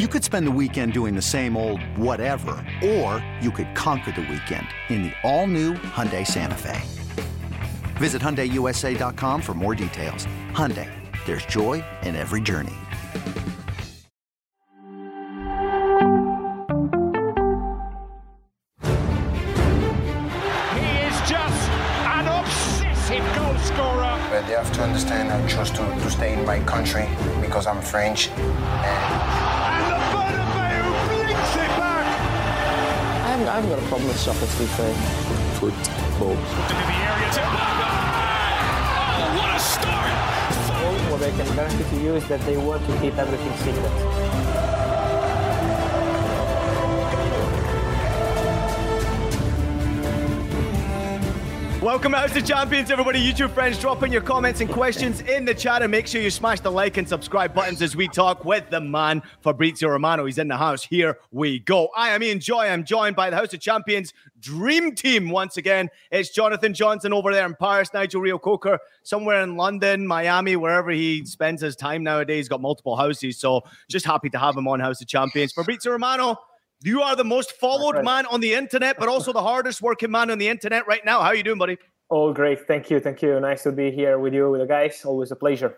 You could spend the weekend doing the same old whatever, or you could conquer the weekend in the all-new Hyundai Santa Fe. Visit HyundaiUSA.com for more details. Hyundai, there's joy in every journey. He is just an obsessive goal scorer. But they have to understand I chose to, to stay in my country because I'm French. And haven't, I haven't got a problem with soccer, to be fair. football. Into the area to Oh, what a start! What I can guarantee to you is that they want to keep everything secret. Welcome out to Champions, everybody. YouTube friends, drop in your comments and questions in the chat and make sure you smash the like and subscribe buttons as we talk with the man Fabrizio Romano. He's in the house. Here we go. I am Ian Joy. I'm joined by the House of Champions Dream Team once again. It's Jonathan Johnson over there in Paris, Nigel Reo-Coker somewhere in London, Miami, wherever he spends his time nowadays. He's got multiple houses, so just happy to have him on House of Champions. Fabrizio Romano. You are the most followed right. man on the internet, but also the hardest working man on the internet right now. How are you doing, buddy? All great. Thank you. Thank you. Nice to be here with you, with the guys. Always a pleasure.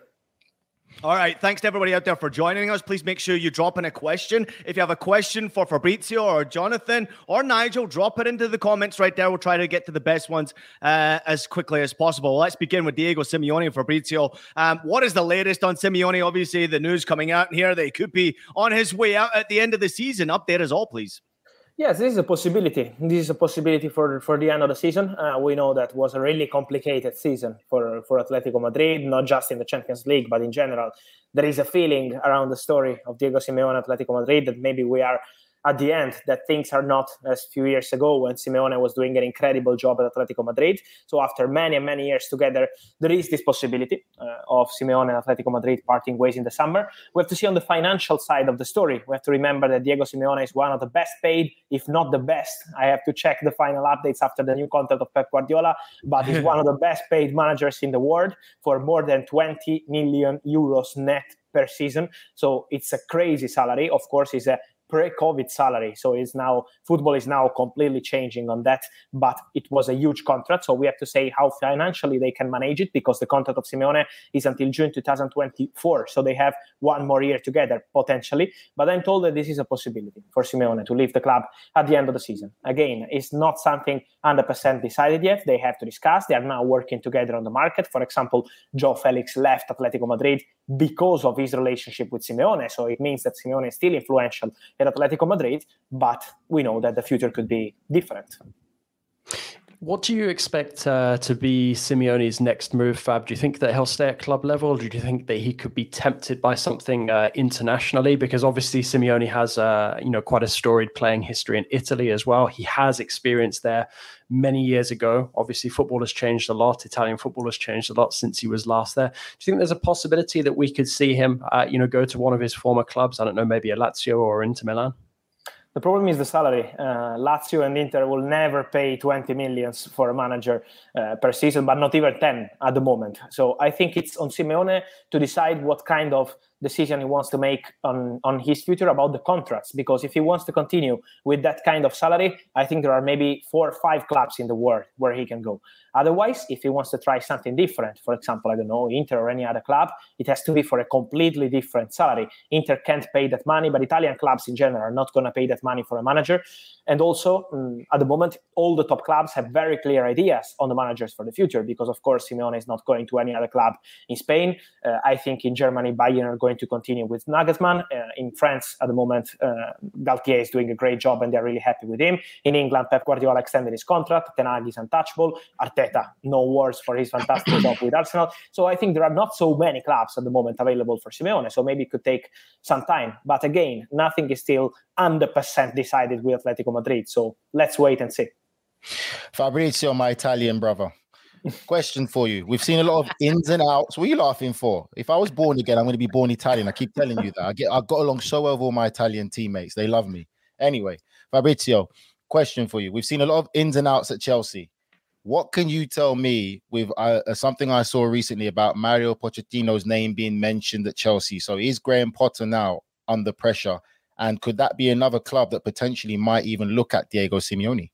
All right. Thanks to everybody out there for joining us. Please make sure you drop in a question. If you have a question for Fabrizio or Jonathan or Nigel, drop it into the comments right there. We'll try to get to the best ones uh, as quickly as possible. Let's begin with Diego Simeone and Fabrizio. Um, what is the latest on Simeone? Obviously, the news coming out here that he could be on his way out at the end of the season. Update us all, please. Yes, this is a possibility. This is a possibility for for the end of the season. Uh, we know that was a really complicated season for for Atletico Madrid, not just in the Champions League, but in general. There is a feeling around the story of Diego Simeone Atletico Madrid that maybe we are at the end that things are not as few years ago when Simeone was doing an incredible job at Atletico Madrid. So after many and many years together, there is this possibility uh, of Simeone and Atletico Madrid parting ways in the summer. We have to see on the financial side of the story. We have to remember that Diego Simeone is one of the best paid, if not the best. I have to check the final updates after the new contract of Pep Guardiola, but he's one of the best paid managers in the world for more than 20 million euros net per season. So it's a crazy salary. Of course, it's a pre-COVID salary. So it's now football is now completely changing on that. But it was a huge contract. So we have to say how financially they can manage it because the contract of Simeone is until June 2024. So they have one more year together potentially. But I'm told that this is a possibility for Simeone to leave the club at the end of the season. Again, it's not something 100% decided yet. They have to discuss. They are now working together on the market. For example, João Felix left Atletico Madrid because of his relationship with Simeone. So it means that Simeone is still influential at Atletico Madrid, but we know that the future could be different. What do you expect uh, to be Simeone's next move, Fab? Do you think that he'll stay at club level? Do you think that he could be tempted by something uh, internationally? Because obviously Simeone has, uh, you know, quite a storied playing history in Italy as well. He has experience there many years ago. Obviously, football has changed a lot. Italian football has changed a lot since he was last there. Do you think there's a possibility that we could see him, uh, you know, go to one of his former clubs? I don't know, maybe a Lazio or Inter Milan. The problem is the salary. Uh, Lazio and Inter will never pay 20 millions for a manager uh, per season, but not even 10 at the moment. So I think it's on Simeone to decide what kind of decision he wants to make on, on his future about the contracts. Because if he wants to continue with that kind of salary, I think there are maybe four or five clubs in the world where he can go. Otherwise, if he wants to try something different, for example, I don't know, Inter or any other club, it has to be for a completely different salary. Inter can't pay that money, but Italian clubs in general are not going to pay that money for a manager. And also, um, at the moment, all the top clubs have very clear ideas on the managers for the future because, of course, Simeone is not going to any other club in Spain. Uh, I think in Germany, Bayern are going going to continue with Nagelsmann. Uh, in France, at the moment, uh, Galtier is doing a great job and they're really happy with him. In England, Pep Guardiola extended his contract. Ten Hag is untouchable. Arteta, no words for his fantastic job with Arsenal. So I think there are not so many clubs at the moment available for Simeone. So maybe it could take some time. But again, nothing is still 100% decided with Atletico Madrid. So let's wait and see. Fabrizio, my Italian brother. Question for you. We've seen a lot of ins and outs. What are you laughing for? If I was born again, I'm going to be born Italian. I keep telling you that. I get I got along so well with all my Italian teammates. They love me. Anyway, Fabrizio, question for you. We've seen a lot of ins and outs at Chelsea. What can you tell me with uh, uh something I saw recently about Mario Pochettino's name being mentioned at Chelsea? So is Graham Potter now under pressure? And could that be another club that potentially might even look at Diego Simeone?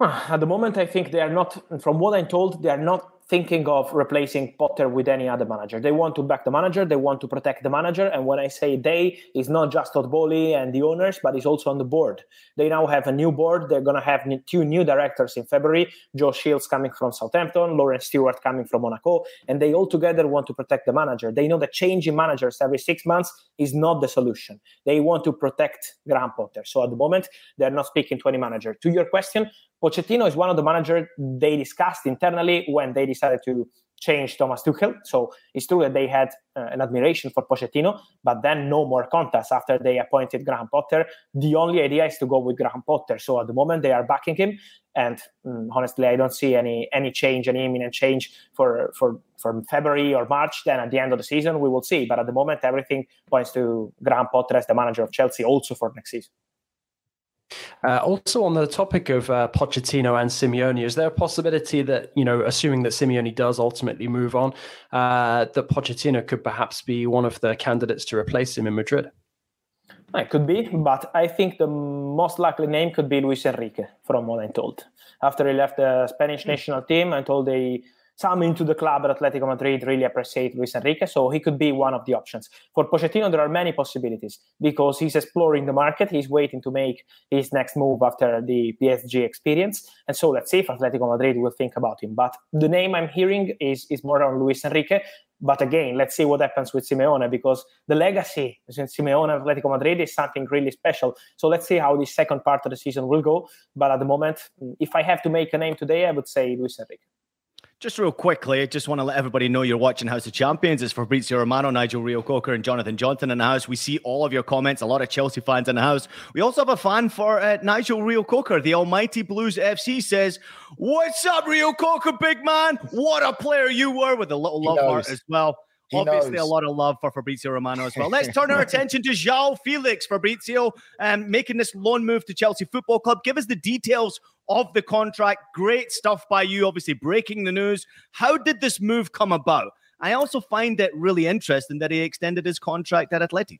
At the moment, I think they are not, from what I'm told, they are not thinking of replacing Potter with any other manager. They want to back the manager, they want to protect the manager. And when I say they, it's not just Todd Boehly and the owners, but it's also on the board. They now have a new board. They're going to have two new directors in February Joe Shields coming from Southampton, Laurence Stewart coming from Monaco. And they all together want to protect the manager. They know that changing managers every six months is not the solution. They want to protect Graham Potter. So at the moment, they're not speaking to any manager. To your question, Pochettino is one of the managers they discussed internally when they decided to change Thomas Tuchel. So it's true that they had uh, an admiration for Pochettino, but then no more contests after they appointed Graham Potter. The only idea is to go with Graham Potter. So at the moment they are backing him, and um, honestly, I don't see any any change, any imminent change for for from February or March. Then at the end of the season, we will see. But at the moment, everything points to Graham Potter as the manager of Chelsea, also for next season. Uh, also, on the topic of uh, Pochettino and Simeone, is there a possibility that, you know, assuming that Simeone does ultimately move on, uh, that Pochettino could perhaps be one of the candidates to replace him in Madrid? It could be, but I think the most likely name could be Luis Enrique, from what I'm told. After he left the Spanish national team, I'm told they some into the club at Atletico Madrid really appreciate Luis Enrique, so he could be one of the options. For Pochettino, there are many possibilities because he's exploring the market. He's waiting to make his next move after the PSG experience, and so let's see if Atletico Madrid will think about him. But the name I'm hearing is is more on Luis Enrique. But again, let's see what happens with Simeone because the legacy between Simeone and Atletico Madrid is something really special. So let's see how the second part of the season will go. But at the moment, if I have to make a name today, I would say Luis Enrique. Just real quickly, I just want to let everybody know you're watching House of Champions. It's Fabrizio Romano, Nigel Reo-Coker, and Jonathan Johnson in the house. We see all of your comments, a lot of Chelsea fans in the house. We also have a fan for uh, Nigel Reo-Coker. The Almighty Blues FC says, What's up, Reo-Coker, big man? What a player you were with a little love heart as well. He Obviously, knows. a lot of love for Fabrizio Romano as well. Let's turn our attention to João Felix. Fabrizio um, making this loan move to Chelsea Football Club. Give us the details of the contract. Great stuff by you, obviously breaking the news. How did this move come about? I also find it really interesting that he extended his contract at Atleti.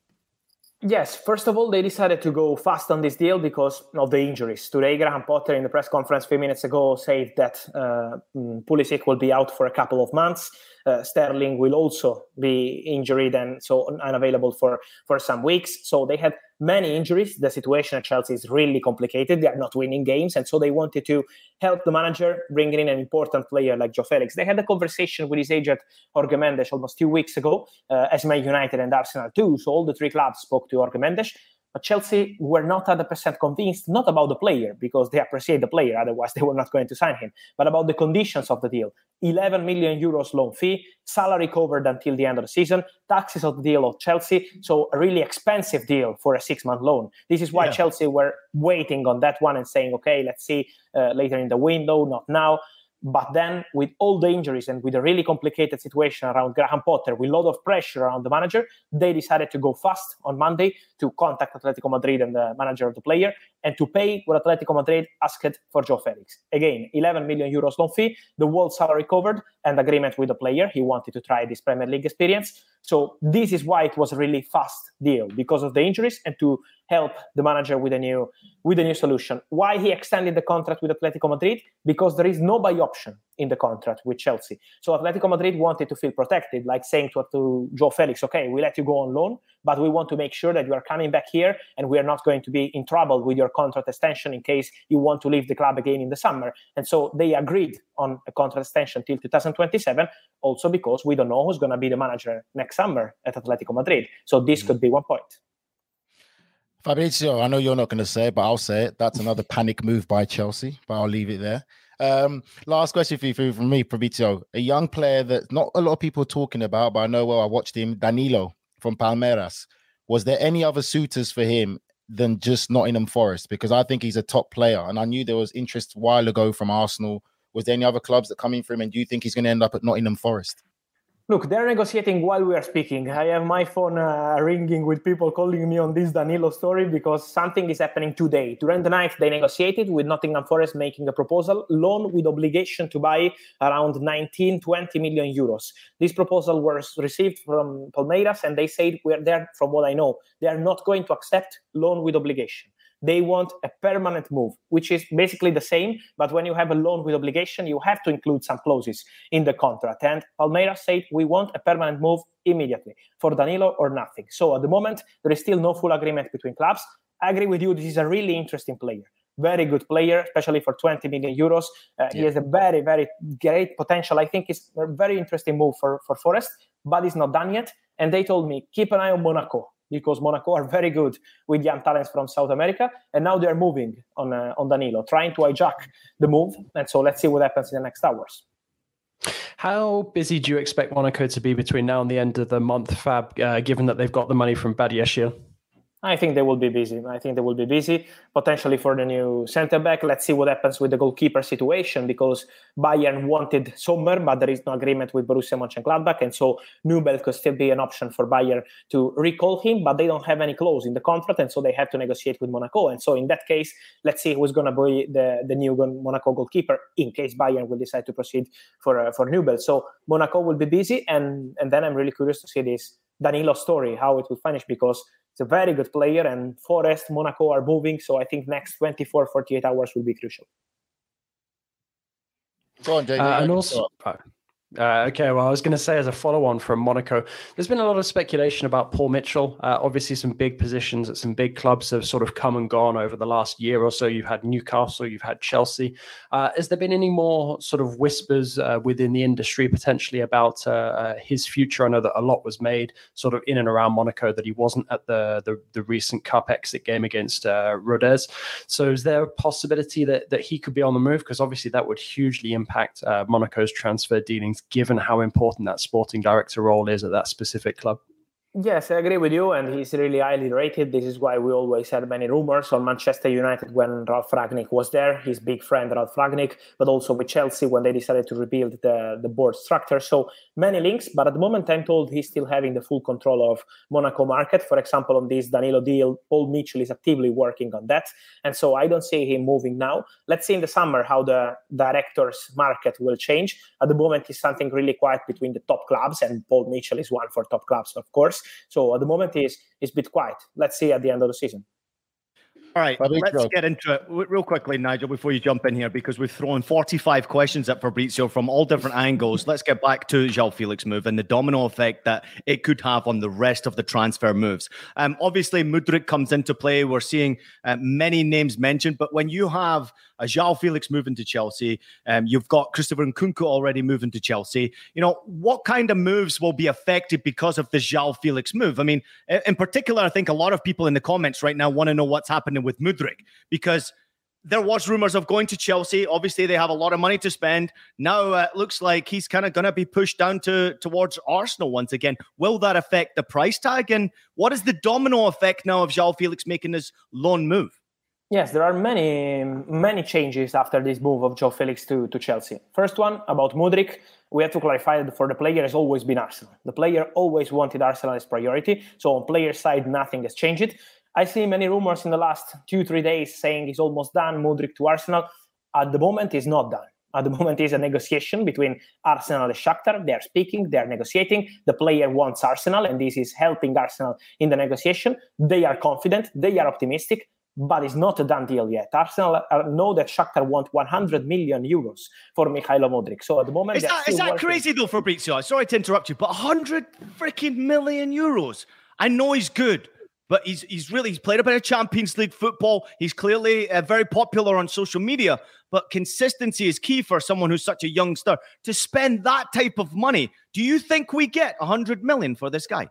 Yes, first of all, they decided to go fast on this deal because of the injuries. Today, Graham Potter in the press conference a few minutes ago said that uh, mm, Pulisic will be out for a couple of months. Uh, Sterling will also be injured and so unavailable for, for some weeks. So they had many injuries. The situation at Chelsea is really complicated. They are not winning games. And so they wanted to help the manager, bringing in an important player like João Felix. They had a conversation with his agent, Jorge Mendes, almost two weeks ago, uh, as Man United and Arsenal too. So all the three clubs spoke to Jorge Mendes. But Chelsea were not 100% convinced, not about the player, because they appreciate the player, otherwise they were not going to sign him, but about the conditions of the deal. 11 million euros loan fee, salary covered until the end of the season, taxes of the deal of Chelsea. So a really expensive deal for a six month loan. This is why yeah. Chelsea were waiting on that one and saying, okay, let's see uh, later in the window, not now. But then, with all the injuries and with a really complicated situation around Graham Potter, with a lot of pressure around the manager, they decided to go fast on Monday to contact Atletico Madrid and the manager of the player and to pay what Atletico Madrid asked for João Felix. Again, 11 million euros loan fee, the world salary covered, and agreement with the player. He wanted to try this Premier League experience. So this is why it was a really fast deal because of the injuries and to help the manager with a new with a new solution. Why he extended the contract with Atletico Madrid? Because there is no buy option in the contract with Chelsea. So Atletico Madrid wanted to feel protected, like saying to, to João Felix, okay, we let you go on loan, but we want to make sure that you are coming back here and we are not going to be in trouble with your contract extension in case you want to leave the club again in the summer. And so they agreed on a contract extension till 2027, also because we don't know who's going to be the manager next summer at Atletico Madrid. So this mm-hmm. could be one point. Fabrizio, I know you're not going to say it, but I'll say it. That's another panic move by Chelsea, but I'll leave it there. Um, last question for you from me, Fabrizio. A young player that not a lot of people are talking about, but I know well, I watched him, Danilo from Palmeiras. Was there any other suitors for him than just Nottingham Forest? Because I think he's a top player, and I knew there was interest a while ago from Arsenal. Was there any other clubs that come in for him, and do you think he's going to end up at Nottingham Forest? Look, they're negotiating while we are speaking. I have my phone uh, ringing with people calling me on this Danilo story because something is happening today. During the night, they negotiated with Nottingham Forest making a proposal, loan with obligation to buy around 19, 20 million euros. This proposal was received from Palmeiras, and they said, we're there, from what I know, they are not going to accept loan with obligation. They want a permanent move, which is basically the same. But when you have a loan with obligation, you have to include some clauses in the contract. And Palmeiras said, we want a permanent move immediately for Danilo or nothing. So at the moment, there is still no full agreement between clubs. I agree with you. This is a really interesting player very good player, especially for 20 million euros. Uh, yeah. He has a very, very great potential. I think it's a very interesting move for, for Forest, but it's not done yet. And they told me, keep an eye on Monaco because Monaco are very good with young talents from South America, and now they're moving on uh, on Danilo, trying to hijack the move. And so let's see what happens in the next hours. How busy do you expect Monaco to be between now and the end of the month, Fab? Uh, given that they've got the money from Badiashile? I think they will be busy. I think they will be busy potentially for the new centre back. Let's see what happens with the goalkeeper situation because Bayern wanted Sommer, but there is no agreement with Borussia Mönchengladbach, and so Nubel could still be an option for Bayern to recall him, but they don't have any clause in the contract, and so they have to negotiate with Monaco. And so in that case, let's see who's going to be the, the new Monaco goalkeeper in case Bayern will decide to proceed for uh, for Nubel. So Monaco will be busy, and and then I'm really curious to see this Danilo story, how it will finish, because it's a very good player, and Forest, Monaco are moving. So I think next 24, 48 hours will be crucial. Go on, Jay. Uh, and also, uh, okay, well, I was going to say as a follow on from Monaco, there's been a lot of speculation about Paul Mitchell. Uh, obviously, some big positions at some big clubs have sort of come and gone over the last year or so. You've had Newcastle, you've had Chelsea. Uh, has there been any more sort of whispers uh, within the industry potentially about uh, uh, his future? I know that a lot was made sort of in and around Monaco that he wasn't at the the, the recent Cup exit game against Rodez. So, is there a possibility that, that he could be on the move? Because obviously, that would hugely impact Monaco's transfer dealings given how important that sporting director role is at that specific club. Yes, I agree with you, and he's really highly rated. This is why we always had many rumors on Manchester United when Ralf Rangnick was there, his big friend Ralf Rangnick, but also with Chelsea when they decided to rebuild the, the board structure. So many links, but at the moment I'm told he's still having the full control of Monaco market. For example, on this Danilo deal, Paul Mitchell is actively working on that. And so I don't see him moving now. Let's see in the summer how the directors market will change. At the moment, it's something really quiet between the top clubs, and Paul Mitchell is one for top clubs, of course. So at the moment, is is a bit quiet. Let's see at the end of the season. All right, let's get into it real quickly, Nigel, before you jump in here, because we've thrown 45 questions at Fabrizio from all different angles. Let's get back to João Felix move and the domino effect that it could have on the rest of the transfer moves. Um, obviously, Mudryk comes into play. We're seeing uh, many names mentioned, but when you have a João Felix moving to Chelsea, um, you've got Christopher Nkunku already moving to Chelsea. You know, what kind of moves will be affected because of the João Felix move? I mean, in particular, I think a lot of people in the comments right now want to know what's happening with Mudryk because there was rumors of going to Chelsea. Obviously, they have a lot of money to spend. Now uh, it looks like he's kind of going to be pushed down to towards Arsenal once again. Will that affect the price tag? And what is the domino effect now of João Felix making this loan move? Yes, there are many many changes after this move of João Felix to, to Chelsea. First one about Mudryk, we have to clarify that for the player has always been Arsenal. The player always wanted Arsenal as priority. So on player side, nothing has changed. I see many rumors in the last two, three days saying he's almost done, Mudryk to Arsenal. At the moment, he's not done. At the moment, it's a negotiation between Arsenal and Shakhtar. They are speaking, they are negotiating. The player wants Arsenal, and this is helping Arsenal in the negotiation. They are confident, they are optimistic, but it's not a done deal yet. Arsenal uh, know that Shakhtar want 100 million euros for Mykhailo Mudryk. So at the moment, is that, is that crazy though, Fabrizio? Sorry to interrupt you, but 100 freaking million euros. I know he's good, but he's he's really he's played a bit of Champions League football. He's clearly uh, very popular on social media, but consistency is key for someone who's such a youngster to spend that type of money. Do you think we get 100 million for this guy?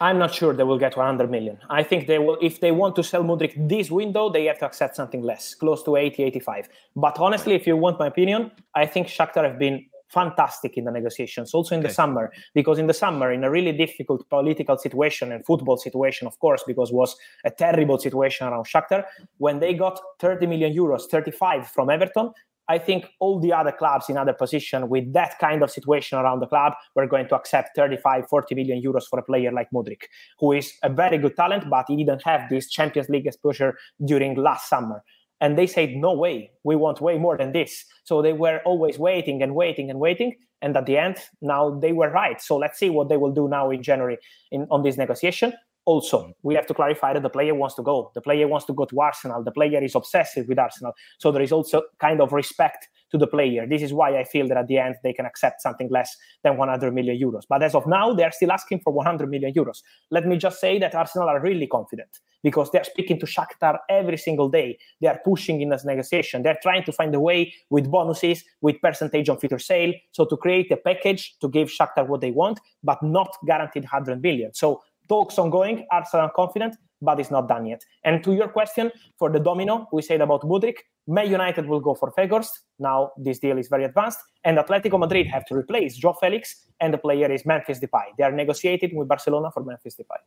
I'm not sure they will get 100 million. I think they will, if they want to sell Mudryk this window, they have to accept something less, close to 80, 85. But honestly, if you want my opinion, I think Shakhtar have been fantastic in the negotiations, also in okay. the summer, because in the summer, in a really difficult political situation and football situation, of course, because was a terrible situation around Shakhtar, when they got 30 million euros, 35 from Everton, I think all the other clubs in other position with that kind of situation around the club were going to accept 35, 40 million euros for a player like Mudryk, who is a very good talent, but he didn't have this Champions League exposure during last summer. And they said, no way, we want way more than this. So they were always waiting and waiting and waiting. And at the end, now they were right. So let's see what they will do now in January in, on this negotiation. Also, we have to clarify that the player wants to go. The player wants to go to Arsenal. The player is obsessive with Arsenal. So there is also kind of respect to the player. This is why I feel that at the end they can accept something less than 100 million euros. But as of now, they are still asking for 100 million euros. Let me just say that Arsenal are really confident because they're speaking to Shakhtar every single day. They are pushing in this negotiation. They're trying to find a way with bonuses, with percentage on future sale, so to create a package to give Shakhtar what they want, but not guaranteed 100 million. So talks ongoing. Arsenal confident, but it's not done yet. And to your question, for the domino, we said about Mudryk, Man United will go for Weghorst. Now this deal is very advanced, and Atletico Madrid have to replace João Felix, and the player is Memphis Depay. They are negotiating with Barcelona for Memphis Depay.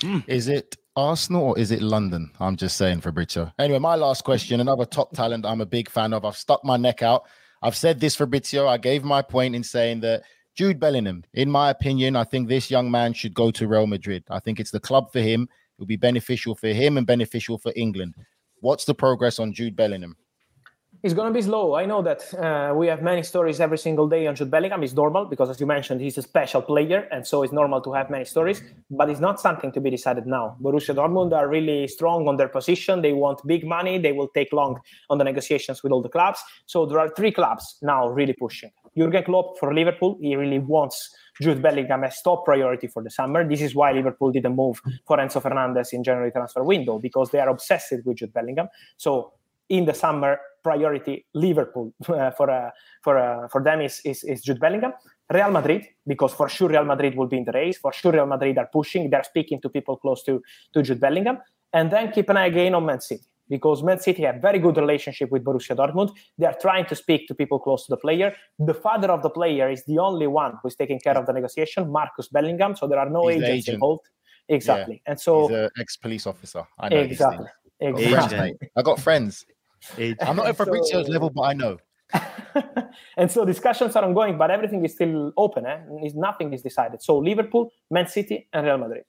Mm. Is it Arsenal or is it London? I'm just saying, Fabrizio. Anyway, my last question. Another top talent I'm a big fan of. I've stuck my neck out. I've said this, Fabrizio. I gave my point in saying that Jude Bellingham, in my opinion, I think this young man should go to Real Madrid. I think it's the club for him. It will be beneficial for him and beneficial for England. What's the progress on Jude Bellingham? It's going to be slow. I know that uh, we have many stories every single day on Jude Bellingham. It's normal because, as you mentioned, he's a special player, and so it's normal to have many stories. But it's not something to be decided now. Borussia Dortmund are really strong on their position. They want big money. They will take long on the negotiations with all the clubs. So there are three clubs now really pushing. Jurgen Klopp for Liverpool. He really wants Jude Bellingham as top priority for the summer. This is why Liverpool didn't move for Enzo Fernandez in January transfer window because they are obsessed with Jude Bellingham. So in the summer, priority Liverpool uh, for uh, for uh, for them is, is is Jude Bellingham. Real Madrid, because for sure Real Madrid will be in the race. For sure Real Madrid are pushing. They're speaking to people close to to Jude Bellingham, and then keep an eye again on Man City because Man City have very good relationship with Borussia Dortmund. They are trying to speak to people close to the player. The father of the player is the only one who's taking care of the negotiation, Marcus Bellingham. So there are no He's agents involved. Exactly, yeah. and so He's an ex-police officer. I know exactly. Exactly. I got friends. I'm not at Fabrizio's so, level, but I know. and so discussions are ongoing, but everything is still open. Eh? Nothing is decided. So Liverpool, Man City, and Real Madrid.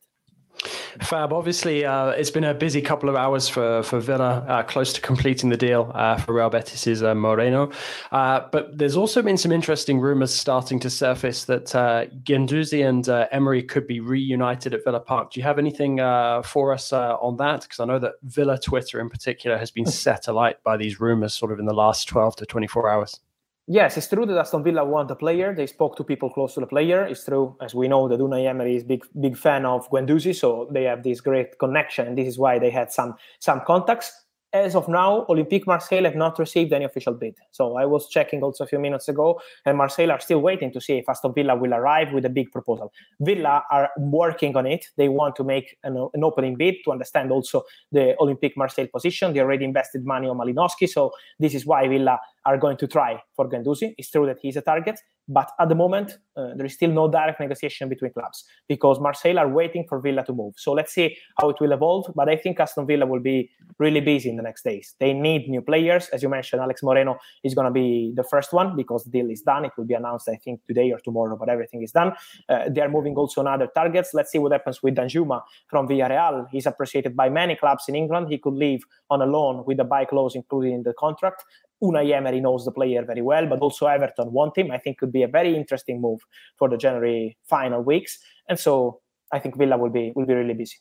Fab, obviously, uh, it's been a busy couple of hours for, for Villa, uh, close to completing the deal uh, for Real Betis' uh, Moreno. Uh, but there's also been some interesting rumours starting to surface that uh, and uh, Emery could be reunited at Villa Park. Do you have anything for us on that? Because I know that Villa Twitter in particular has been set alight by these rumours sort of in the last 12 to 24 hours. Yes, it's true that Aston Villa want the player. They spoke to people close to the player. It's true, as we know, that Unai Emery is big big fan of Guendouzi, so they have this great connection, and this is why they had some some contacts as of now, Olympique Marseille have not received any official bid. So I was checking also a few minutes ago, and Marseille are still waiting to see if Aston Villa will arrive with a big proposal. Villa are working on it. They want to make an, an opening bid to understand also the Olympique Marseille position. They already invested money on Malinovskyi, so this is why Villa are going to try for Guendouzi. It's true that he's a target, but at the moment, uh, there is still no direct negotiation between clubs because Marseille are waiting for Villa to move. So let's see how it will evolve. But I think Aston Villa will be really busy in the next days. They need new players. As you mentioned, Alex Moreno is going to be the first one because the deal is done. It will be announced, I think, today or tomorrow, but everything is done. Uh, they are moving also on other targets. Let's see what happens with Danjuma from Villarreal. He's appreciated by many clubs in England. He could leave on a loan with a buy clause included in the contract. Unai Emery knows the player very well, but also Everton want him. I think could be a very interesting move for the January final weeks. And so I think Villa will be will be really busy.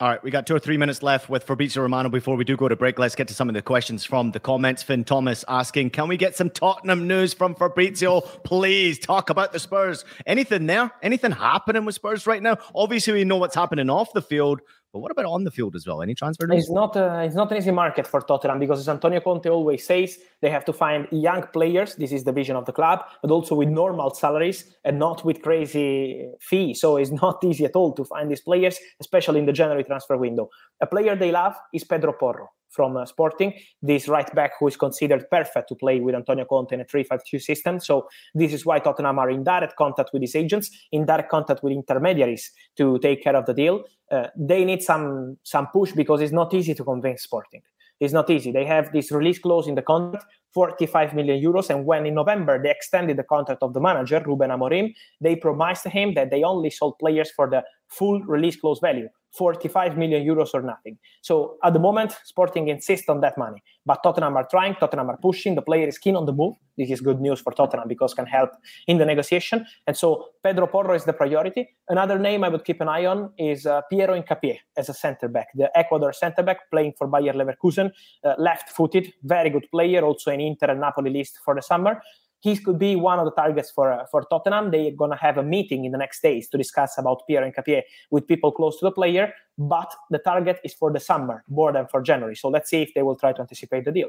All right, we got two or three minutes left with Fabrizio Romano before we do go to break. Let's get to some of the questions from the comments. Finn Thomas asking, can we get some Tottenham news from Fabrizio? Please talk about the Spurs. Anything there? Anything happening with Spurs right now? Obviously, we know what's happening off the field, but what about on the field as well? Any transfer? It's not, uh, it's not an easy market for Tottenham because, as Antonio Conte always says, they have to find young players. This is the vision of the club, but also with normal salaries and not with crazy fees. So it's not easy at all to find these players, especially in the January transfer window. A player they love is Pedro Porro from uh, Sporting, this right back who is considered perfect to play with Antonio Conte in a 3-5-2 system. So this is why Tottenham are in direct contact with his agents, in direct contact with intermediaries to take care of the deal. Uh, they need some some push because it's not easy to convince Sporting. It's not easy. They have this release clause in the contract, 45 million euros, and when in November they extended the contract of the manager Ruben Amorim, they promised him that they only sold players for the full release clause value. 45 million euros or nothing. So at the moment, Sporting insists on that money. But Tottenham are trying, Tottenham are pushing. The player is keen on the move. This is good news for Tottenham because can help in the negotiation. And so Pedro Porro is the priority. Another name I would keep an eye on is uh, Piero Hincapié as a center back, the Ecuador center back playing for Bayer Leverkusen, uh, left-footed, very good player, also in Inter and Napoli list for the summer he could be one of the targets for uh, for Tottenham. They're going to have a meeting in the next days to discuss about Piero Hincapié with people close to the player. But the target is for the summer more than for January. So let's see if they will try to anticipate the deal.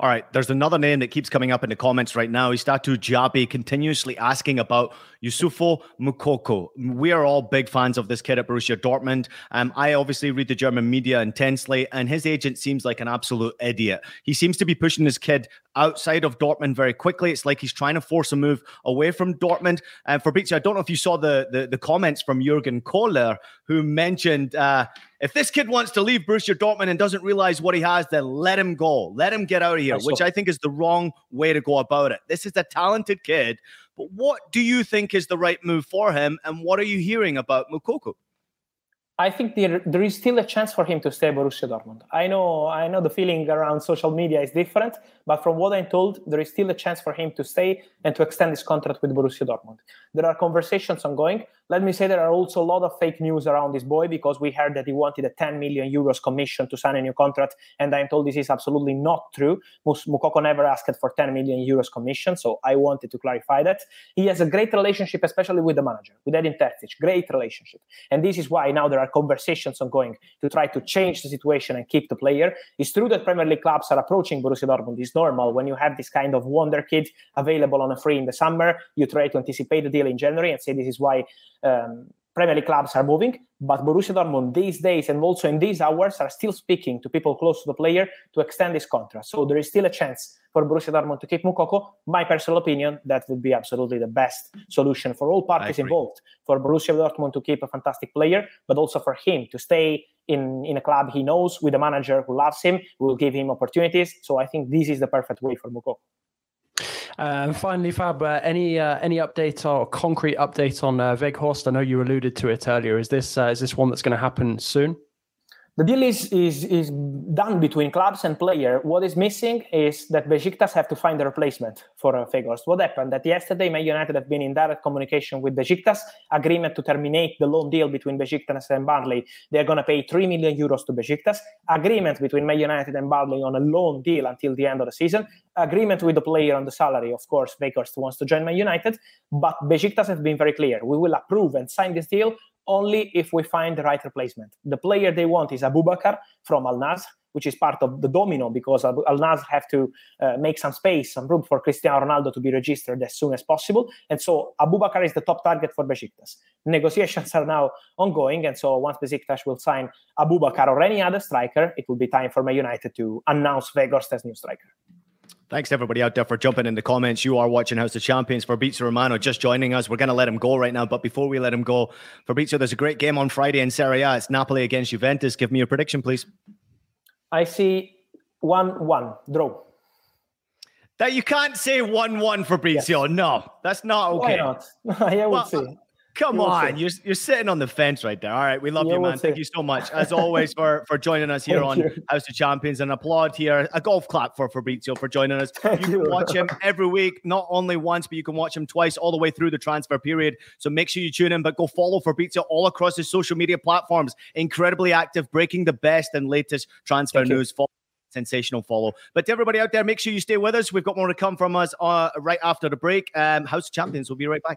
All right, there's another name that keeps coming up in the comments right now. Istatu Jabi continuously asking about Youssoufa Moukoko. We are all big fans of this kid at Borussia Dortmund. Um, I obviously read the German media intensely, and his agent seems like an absolute idiot. He seems to be pushing this kid outside of Dortmund very quickly. It's like he's trying to force a move away from Dortmund. And Fabrizio, I don't know if you saw the the, the comments from Jurgen Kohler, who mentioned uh, if this kid wants to leave Borussia Dortmund and doesn't realize what he has, then let him go. Let him get out of here, which I think is the wrong way to go about it. This is a talented kid, but what do you think is the right move for him? And what are you hearing about Moukoko? I think there, there is still a chance for him to stay Borussia Dortmund. I know I know the feeling around social media is different, but from what I'm told, there is still a chance for him to stay and to extend his contract with Borussia Dortmund. There are conversations ongoing. Let me say there are also a lot of fake news around this boy because we heard that he wanted a 10 million euros commission to sign a new contract, and I'm told this is absolutely not true. Moukoko never asked for 10 million euros commission, so I wanted to clarify that. He has a great relationship, especially with the manager, with Edin Terzic, great relationship, and this is why now there are conversations ongoing to try to change the situation and keep the player. It's true that Premier League clubs are approaching Borussia Dortmund. It's normal when you have this kind of wonder kid available on a free in the summer. You try to anticipate the deal in January and say this is why um, Premier League clubs are moving, but Borussia Dortmund these days and also in these hours are still speaking to people close to the player to extend this contract. So there is still a chance for Borussia Dortmund to keep Moukoko. My personal opinion, that would be absolutely the best solution for all parties involved. For Borussia Dortmund to keep a fantastic player, but also for him to stay in, in a club he knows with a manager who loves him, who will give him opportunities. So I think this is the perfect way for Moukoko. Uh, finally, Fab, uh, any uh, any update or concrete update on uh, Weghorst? I know you alluded to it earlier. Is this uh, is this one that's going to happen soon? The deal is, is, is done between clubs and player. What is missing is that Besiktas have to find a replacement for uh. What happened? That yesterday, Man United have been in direct communication with Besiktas, agreement to terminate the loan deal between Besiktas and Burnley. They're going to pay 3 million euros to Besiktas. Agreement between Man United and Burnley on a loan deal until the end of the season. Agreement with the player on the salary. Of course, Weghorst wants to join Man United, but Besiktas have been very clear. We will approve and sign this deal only if we find the right replacement. The player they want is Aboubakar from Al Nassr, which is part of the domino because Al Nassr have to uh, make some space, some room for Cristiano Ronaldo to be registered as soon as possible. And so Aboubakar is the top target for Besiktas. Negotiations are now ongoing. And so once Besiktas will sign Aboubakar or any other striker, it will be time for Man United to announce Weghorst as new striker. Thanks to everybody out there for jumping in the comments. You are watching House of Champions. Fabrizio Romano just joining us. We're going to let him go right now. But before we let him go, Fabrizio, there's a great game on Friday in Serie A. It's Napoli against Juventus. Give me your prediction, please. I see 1 1 draw. That you can't say 1 1, Fabrizio. Yes. No, that's not okay. Why not? I would well, say. Come on, you're, you're sitting on the fence right there. All right, we love you, man. Thank you so much, as always, for, for joining us here on you. House of Champions. And applaud here, a golf clap for Fabrizio for joining us. You can watch him every week, not only once, but you can watch him twice all the way through the transfer period. So make sure you tune in, but go follow Fabrizio all across his social media platforms. Incredibly active, breaking the best and latest transfer Thank news. Follow sensational follow. But to everybody out there, make sure you stay with us. We've got more to come from us uh, right after the break. Um, House of Champions, we'll be right back.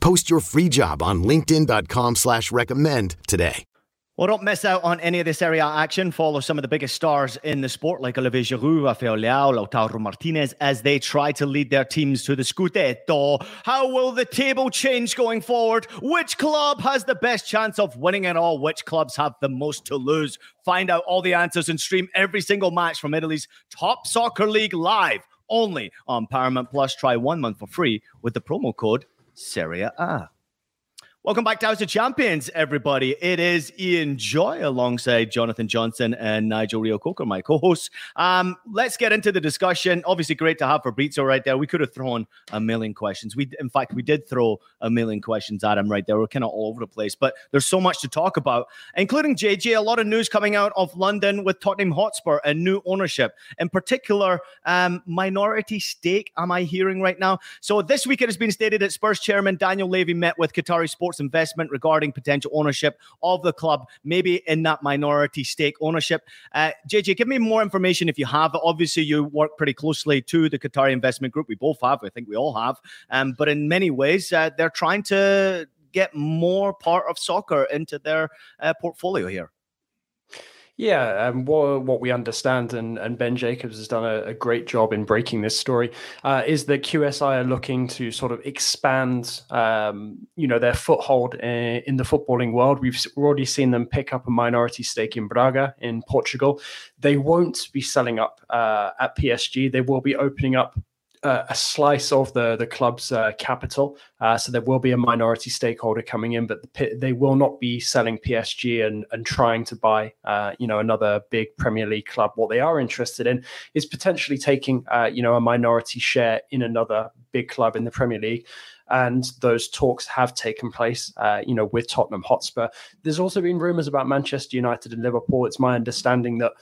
Post your free job on LinkedIn.com slash recommend today. Well, don't miss out on any of Serie A action. Follow some of the biggest stars in the sport, like Olivier Giroud, Rafael Leao, Lautaro Martinez, as they try to lead their teams to the Scudetto. How will the table change going forward? Which club has the best chance of winning it all? Which clubs have the most to lose? Find out all the answers and stream every single match from Italy's top soccer league live only on Paramount Plus. Try one month for free with the promo code Serie A. Welcome back to House of Champions, everybody. It is Ian Joy alongside Jonathan Johnson and Nigel Reo-Coker, my co-hosts. Um, let's get into the discussion. Obviously, great to have Fabrizio right there. We could have thrown a million questions. We, in fact, we did throw a million questions at him right there. We're kind of all over the place, but there's so much to talk about, including JJ. A lot of news coming out of London with Tottenham Hotspur and new ownership, in particular, um, minority stake. Am I hearing right now? So this week it has been stated that Spurs chairman Daniel Levy met with Qatari Sports sports investment regarding potential ownership of the club, maybe in that minority stake ownership. Uh, JJ, give me more information if you have. Obviously, you work pretty closely to the Qatari Investment Group. We both have. I think we all have. Um, but in many ways, uh, they're trying to get more part of soccer into their uh, portfolio here. Yeah, um, what, what we understand, and, and Ben Jacobs has done a, a great job in breaking this story, uh, is that QSI are looking to sort of expand, um, you know, their foothold in, in, the footballing world. We've already seen them pick up a minority stake in Braga in Portugal. They won't be selling up uh, at PSG. They will be opening up uh, a slice of the the club's uh, capital. Uh, so there will be a minority stakeholder coming in, but the, they will not be selling PSG and and trying to buy uh, you know another big Premier League club. What they are interested in is potentially taking uh, you know a minority share in another big club in the Premier League. And those talks have taken place, uh, you know, with Tottenham Hotspur. There's also been rumours about Manchester United and Liverpool. It's my understanding that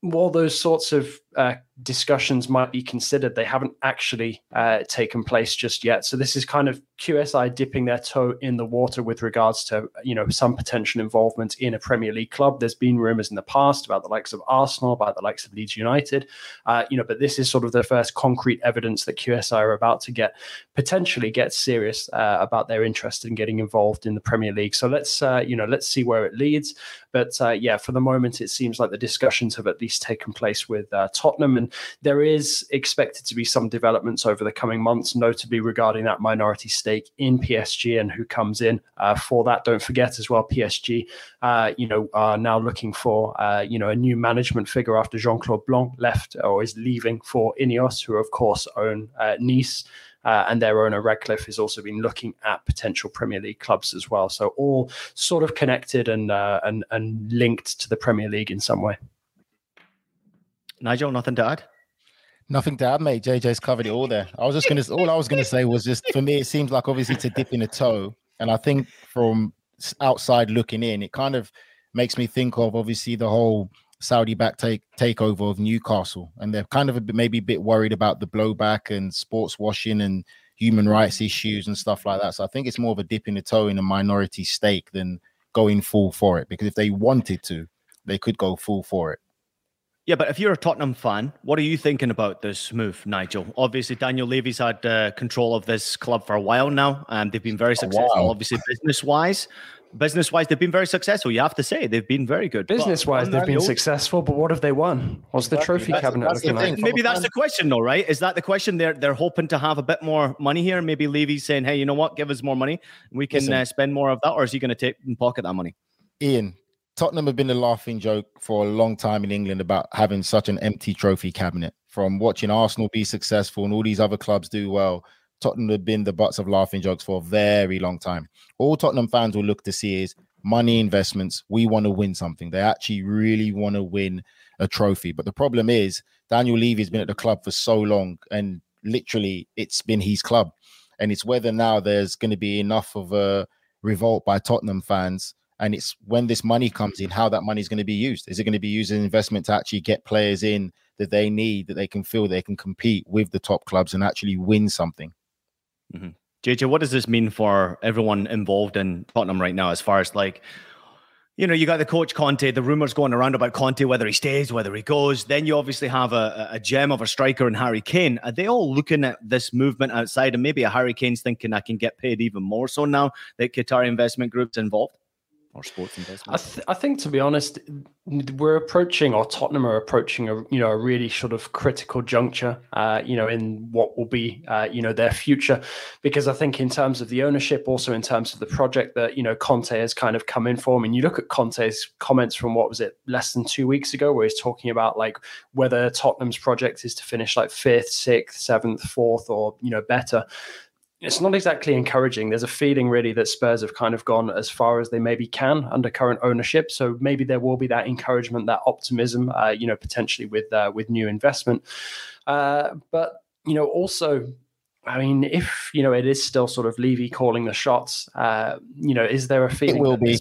while those sorts of uh, discussions might be considered, they haven't actually uh, taken place just yet. So this is kind of QSI dipping their toe in the water with regards to you know some potential involvement in a Premier League club. There's been rumours in the past about the likes of Arsenal, about the likes of Leeds United, uh, you know, but this is sort of the first concrete evidence that QSI are about to get potentially get serious uh, about their interest in getting involved in the Premier League. So let's uh, you know let's see where it leads. But uh, yeah, for the moment, it seems like the discussions have at least taken place with uh, Tottenham, and there is expected to be some developments over the coming months, notably regarding that minority stake in PSG and who comes in uh, for that. Don't forget as well, PSG, uh, you know, are now looking for uh, you know a new management figure after Jean Claude Blanc left or is leaving for Ineos, who of course own uh, Nice. Uh, and their owner Ratcliffe has also been looking at potential Premier League clubs as well. So all sort of connected and uh, and and linked to the Premier League in some way. Nigel, nothing to add? Nothing to add, mate. JJ's covered it all there. I was just gonna all I was gonna say was just for me, it seems like obviously to dip in a toe. And I think from outside looking in, it kind of makes me think of obviously the whole Saudi back take takeover of Newcastle. And they're kind of a bit, maybe a bit worried about the blowback and sports washing and human rights issues and stuff like that. So I think it's more of a dip in the toe in a minority stake than going full for it. Because if they wanted to, they could go full for it. Yeah, but if you're a Tottenham fan, what are you thinking about this move, Nigel? Obviously, Daniel Levy's had uh, control of this club for a while now, and they've been very successful. Wow. Obviously, business wise, business wise, they've been very successful. You have to say they've been very good. Business wise, they've been successful, but what have they won? What's the trophy that's, cabinet that's looking like? Maybe that's the question, though, right? Is that the question? They're they're hoping to have a bit more money here. Maybe Levy's saying, "Hey, you know what? Give us more money, we can uh, spend more of that," or is he going to take and pocket that money? Ian, Tottenham have been a laughing joke for a long time in England about having such an empty trophy cabinet. From watching Arsenal be successful and all these other clubs do well, Tottenham have been the butts of laughing jokes for a very long time. All Tottenham fans will look to see is money investments. We want to win something. They actually really want to win a trophy. But the problem is, Daniel Levy has been at the club for so long, and literally, it's been his club. And it's whether now there's going to be enough of a revolt by Tottenham fans and it's when this money comes in, how that money is going to be used. Is it going to be used as investment to actually get players in that they need, that they can feel they can compete with the top clubs and actually win something? Mm-hmm. JJ, what does this mean for everyone involved in Tottenham right now, as far as like, you know, you got the coach Conte, the rumors going around about Conte, whether he stays, whether he goes. Then you obviously have a, a gem of a striker in Harry Kane. Are they all looking at this movement outside? And maybe a Harry Kane's thinking I can get paid even more so now that Qatar investment group's involved? Or sports investment? I, th- I, think, to be honest, we're approaching, or Tottenham are approaching a you know a really sort of critical juncture, uh, you know, in what will be uh, you know their future, because I think in terms of the ownership, also in terms of the project that you know Conte has kind of come in for. I mean, you look at Conte's comments from what was it less than two weeks ago, where he's talking about like whether Tottenham's project is to finish like fifth, sixth, seventh, fourth, or you know better it's not exactly encouraging. There's a feeling really that Spurs have kind of gone as far as they maybe can under current ownership. So maybe there will be that encouragement, that optimism, uh, you know, potentially with uh, with new investment. Uh, but you know, also, I mean, if you know it is still sort of Levy calling the shots, uh, you know, is there a feeling it will be?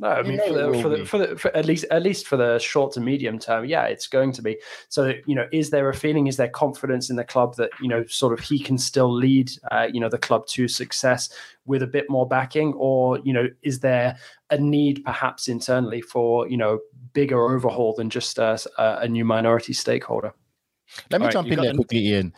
No, I mean for the, for the, for the, for at least at least for the short to medium term, yeah, it's going to be. So you know, is there a feeling? Is there confidence in the club that you know, sort of, he can still lead, uh, you know, the club to success with a bit more backing, or you know, is there a need perhaps internally for you know bigger overhaul than just uh, a new minority stakeholder? Let me All jump right, in there quickly, Ian.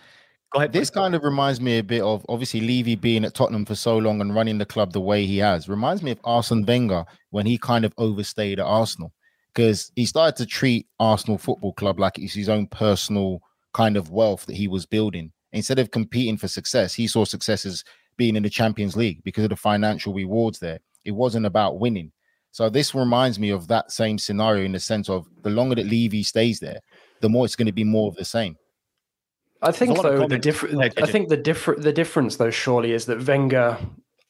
Go ahead. This kind of reminds me a bit of obviously Levy being at Tottenham for so long and running the club the way he has. Reminds me of Arsene Wenger when he kind of overstayed at Arsenal because he started to treat Arsenal Football Club like it's his own personal kind of wealth that he was building. Instead of competing for success, he saw success as being in the Champions League because of the financial rewards there. It wasn't about winning. So this reminds me of that same scenario in the sense of the longer that Levy stays there, the more it's going to be more of the same. I think though the different. I think the different the difference though surely is that Wenger,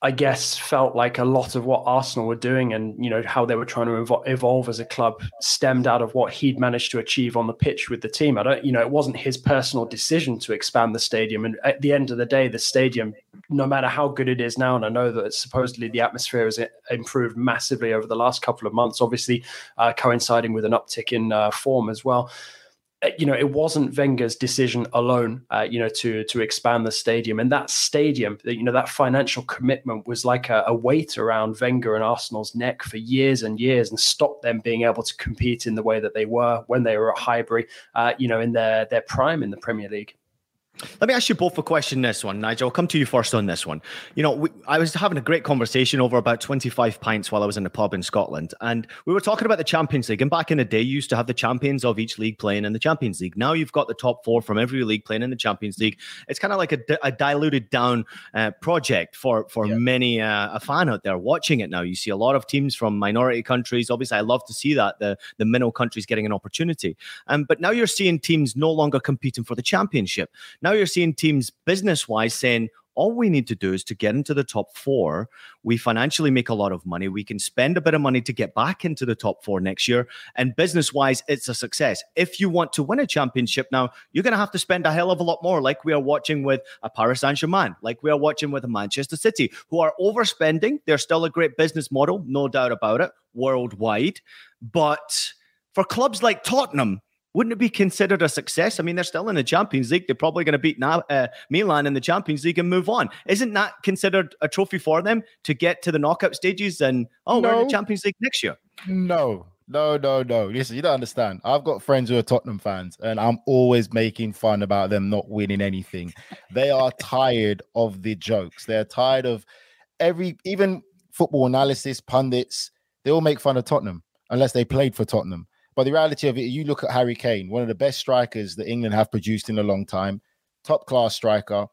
I guess, felt like a lot of what Arsenal were doing and you know how they were trying to evo- evolve as a club stemmed out of what he'd managed to achieve on the pitch with the team. I don't, you know, it wasn't his personal decision to expand the stadium. And at the end of the day, the stadium, no matter how good it is now, and I know that supposedly the atmosphere has improved massively over the last couple of months, obviously uh, coinciding with an uptick in uh, form as well uh, you know, it wasn't Wenger's decision alone, uh, you know, to to expand the stadium. And that stadium, you know, that financial commitment was like a, a, weight around Wenger and Arsenal's neck for years and years, and stopped them being able to compete in the way that they were when they were at Highbury, uh, you know, in their their prime in the Premier League. Let me ask you both a question. This one, Nigel. I'll come to you first on this one. You know, we, I was having a great conversation over about 25 pints while I was in the pub in Scotland, and we were talking about the Champions League. And back in the day, you used to have the champions of each league playing in the Champions League. Now you've got the top four from every league playing in the Champions League. It's kind of like a, a, diluted down uh, project for for yeah. many uh, a fan out there watching it now. You see a lot of teams from minority countries. Obviously, I love to see that the the minnow countries getting an opportunity. Um, but now you're seeing teams no longer competing for the championship. Now you're seeing teams business wise saying, All we need to do is to get into the top four. We financially make a lot of money. We can spend a bit of money to get back into the top four next year. And business wise, it's a success. If you want to win a championship now, you're going to have to spend a hell of a lot more, like we are watching with a Paris Saint Germain, like we are watching with a Manchester City, who are overspending. They're still a great business model, no doubt about it, worldwide. But for clubs like Tottenham, wouldn't it be considered a success? I mean, they're still in the Champions League. They're probably going to beat now, uh, Milan in the Champions League and move on. Isn't that considered a trophy for them to get to the knockout stages and oh, no. we're in the Champions League next year? No, no, no, no. Listen, you don't understand. I've got friends who are Tottenham fans, and I'm always making fun about them not winning anything. They are tired of the jokes. They're tired of every even football analysis pundits. They all make fun of Tottenham unless they played for Tottenham. But the reality of it, you look at Harry Kane, one of the best strikers that England have produced in a long time, top class striker,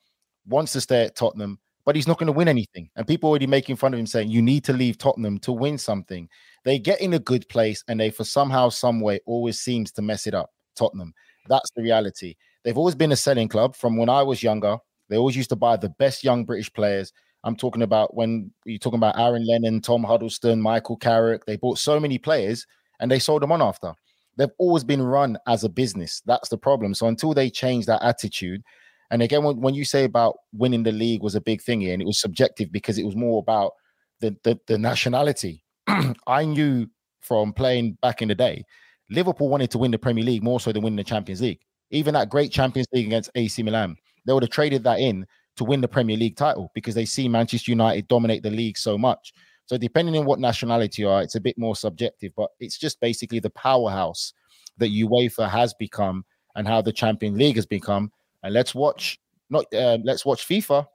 wants to stay at Tottenham, but he's not going to win anything. And people already making fun of him saying, you need to leave Tottenham to win something. They get in a good place and they, for somehow, some way, always seems to mess it up. Tottenham. That's the reality. They've always been a selling club from when I was younger. They always used to buy the best young British players. I'm talking about when you're talking about Aaron Lennon, Tom Huddlestone, Michael Carrick. They bought so many players and they sold them on after. They've always been run as a business. That's the problem. So until they change that attitude, and again, when, when you say about winning the league was a big thing and it was subjective because it was more about the the, the nationality. I knew from playing back in the day, Liverpool wanted to win the Premier League more so than winning the Champions League. Even that great Champions League against AC Milan, they would have traded that in to win the Premier League title because they see Manchester United dominate the league so much. So depending on what nationality you are, it's a bit more subjective, but it's just basically the powerhouse that UEFA has become and how the Champion League has become. And let's watch not uh, let's watch FIFA.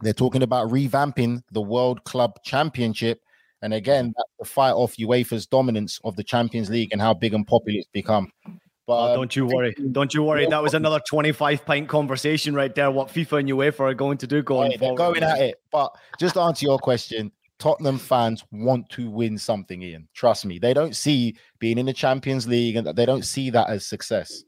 They're talking about revamping the World Club Championship. And again, that's the fight off UEFA's dominance of the Champions League and how big and popular it's become. But oh, don't you worry. Don't you worry. That was another 25 pint conversation right there. What FIFA and UEFA are going to do going forward. Going at it. But just to answer your question, Tottenham fans want to win something, Ian. Trust me. They don't see being in the Champions League and they don't see that as success.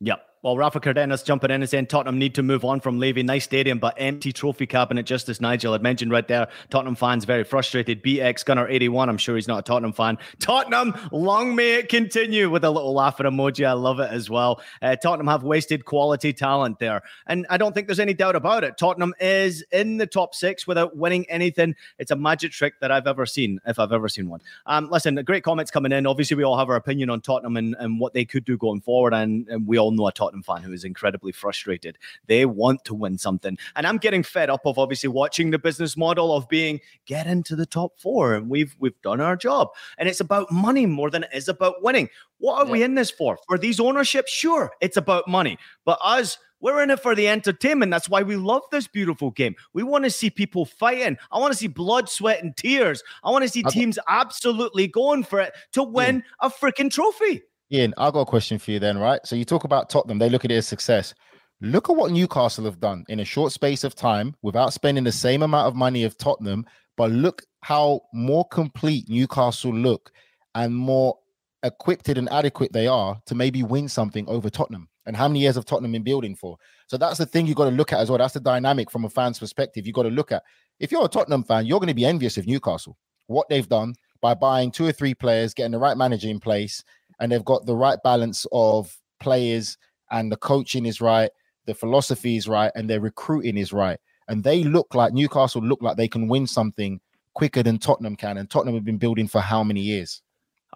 Yep. Well, Rafa Cardenas jumping in and saying Tottenham need to move on from Levy. Nice stadium, but empty trophy cabinet, just as Nigel had mentioned right there. Tottenham fans very frustrated. BX Gunner 81, I'm sure he's not a Tottenham fan. Tottenham, long may it continue with a little laughing emoji. I love it as well. Uh, Tottenham have wasted quality talent there. And I don't think there's any doubt about it. Tottenham is in the top six without winning anything. It's a magic trick that I've ever seen, if I've ever seen one. Um, listen, great comments coming in. Obviously, we all have our opinion on Tottenham and, and what they could do going forward. And, and we all know a Tottenham Tottenham fan who is incredibly frustrated. They want to win something. And I'm getting fed up of obviously watching the business model of being get into the top four and we've we've done our job. And it's about money more than it is about winning. What are yeah. we in this for? For these ownerships? Sure, it's about money. But us we're in it for the entertainment. That's why we love this beautiful game. We want to see people fighting. I want to see blood, sweat, and tears. I want to see teams absolutely going for it to win yeah. a freaking trophy. Ian, I got a question for you then, right? So you talk about Tottenham, they look at it as success. Look at what Newcastle have done in a short space of time without spending the same amount of money of Tottenham, but look how more complete Newcastle look and more equipped and adequate they are to maybe win something over Tottenham. And how many years have Tottenham been building for? So that's the thing you've got to look at as well. That's the dynamic from a fan's perspective. you've got to look at if you're a Tottenham fan, you're going to be envious of Newcastle, what they've done by buying two or three players, getting the right manager in place, and they've got the right balance of players and the coaching is right, the philosophy is right, and their recruiting is right. And they look like Newcastle look like they can win something quicker than Tottenham can. And Tottenham have been building for how many years?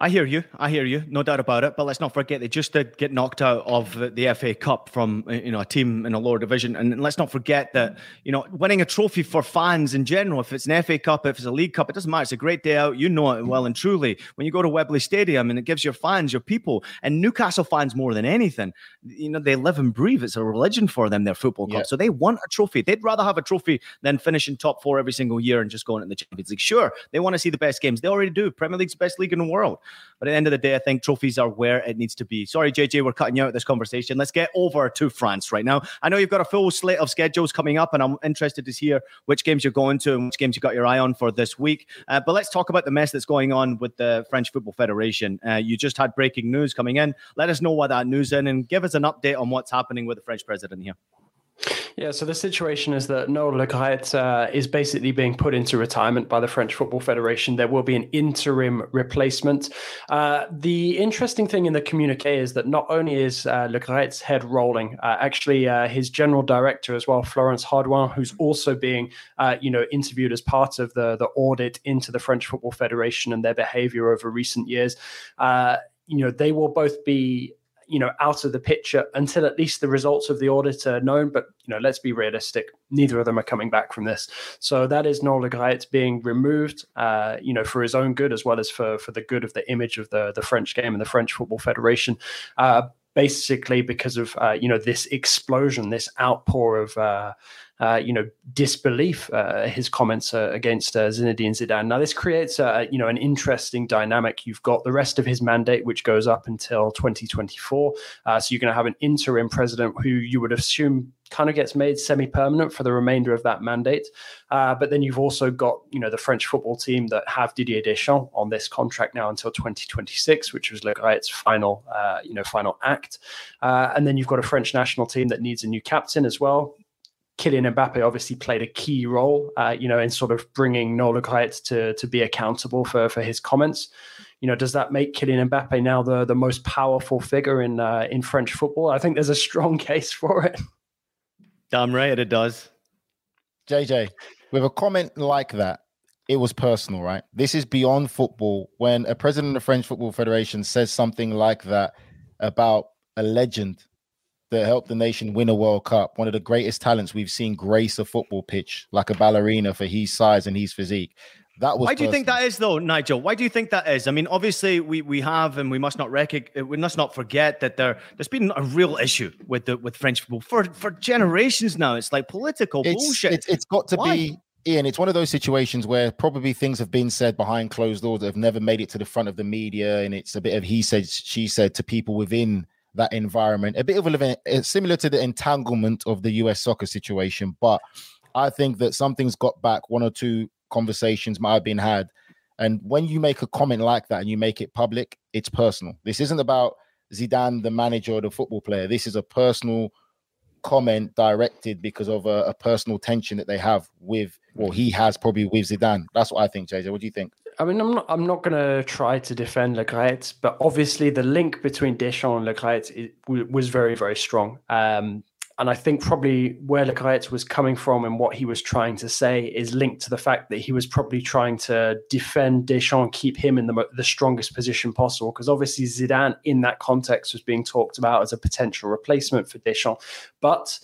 I hear you. I hear you. No doubt about it. But let's not forget they just did get knocked out of the FA Cup from uh, you know a team in a lower division, and let's not forget that you know winning a trophy for fans in general, if it's an FA Cup, if it's a League Cup, it doesn't matter. It's a great day out. You know it well and truly. When you go to Wembley Stadium and it gives your fans, your people, and Newcastle fans more than anything, you know they live and breathe. It's a religion for them. Their football club, yeah. so they want a trophy. They'd rather have a trophy than finishing top four every single year and just going in the Champions League. Sure, they want to see the best games. They already do. Premier League's the best league in the world. But at the end of the day, I think trophies are where it needs to be. Sorry, JJ, we're cutting you out of this conversation. Let's get over to France right now. I know you've got a full slate of schedules coming up, and I'm interested to hear which games you're going to and which games you got your eye on for this week. Uh, but let's talk about the mess that's going on with the French Football Federation. Uh, you just had breaking news coming in. Let us know what that news is and give us an update on what's happening with the French president here. Yeah, so the situation is that Noel Le Graët uh, is basically being put into retirement by the French Football Federation. There will be an interim replacement. Uh, the interesting thing in the communique is that not only is uh, Le head rolling, uh, actually uh, his general director as well, Florence Hardouin, who's also being, uh, you know, interviewed as part of the the audit into the French Football Federation and their behaviour over recent years. you know, they will both be you know out of the picture until at least the results of the audit are known. But you know, let's be realistic; neither of them are coming back from this. So that is Noel Le being removed, uh, you know, for his own good as well as for for the good of the image of the the French game and the French Football Federation. Uh, basically, because of uh, you know this explosion, this outpour of uh, uh, you know, disbelief uh, his comments uh, against uh, Zinedine Zidane. Now, this creates a, you know an interesting dynamic. You've got the rest of his mandate, which goes up until 2024. Uh, so you're going to have an interim president who you would assume kind of gets made semi-permanent for the remainder of that mandate. Uh, but then you've also got, you know, the French football team that have Didier Deschamps on this contract now until 2026, which was Le Graët's final, uh, you know, final act. Uh, and then you've got a French national team that needs a new captain as well. Kylian Mbappe obviously played a key role, uh, you know, in sort of bringing Noel Le Graët to to be accountable for for his comments. You know, does that make Kylian Mbappe now the the most powerful figure in uh, in French football? I think there's a strong case for it. Damn right, it does. JJ, with a comment like that, it was personal, right? This is beyond football. When a president of the French Football Federation says something like that about a legend that helped the nation win a World Cup. One of the greatest talents we've seen grace a football pitch like a ballerina for his size and his physique. That was. Why do you think that is, though, Nigel? Why do you think that is? I mean, obviously, we we have, and we must not recognize, uh, we must not forget that there there's been a real issue with the with French football for for generations now. It's like political it's, bullshit. It's, it's got to Why? be. Ian, it's one of those situations where probably things have been said behind closed doors that have never made it to the front of the media, and it's a bit of he said, she said to people within that environment. A bit of a similar to the entanglement of the US soccer situation, but I think that something's got back. One or two conversations might have been had. And when you make a comment like that and you make it public, it's personal. This isn't about Zidane, the manager or the football player. This is a personal comment directed because of a, a personal tension that they have with, well, he has probably with Zidane. That's what I think, JJ. What do you think? I mean, I'm not. I'm not going to try to defend Le Graët, but obviously the link between Deschamps and Le Graët was very, very strong. Um, and I think probably where Graët was coming from and what he was trying to say is linked to the fact that he was probably trying to defend Deschamps, keep him in the the strongest position possible. Because obviously Zidane, in that context, was being talked about as a potential replacement for Deschamps, but.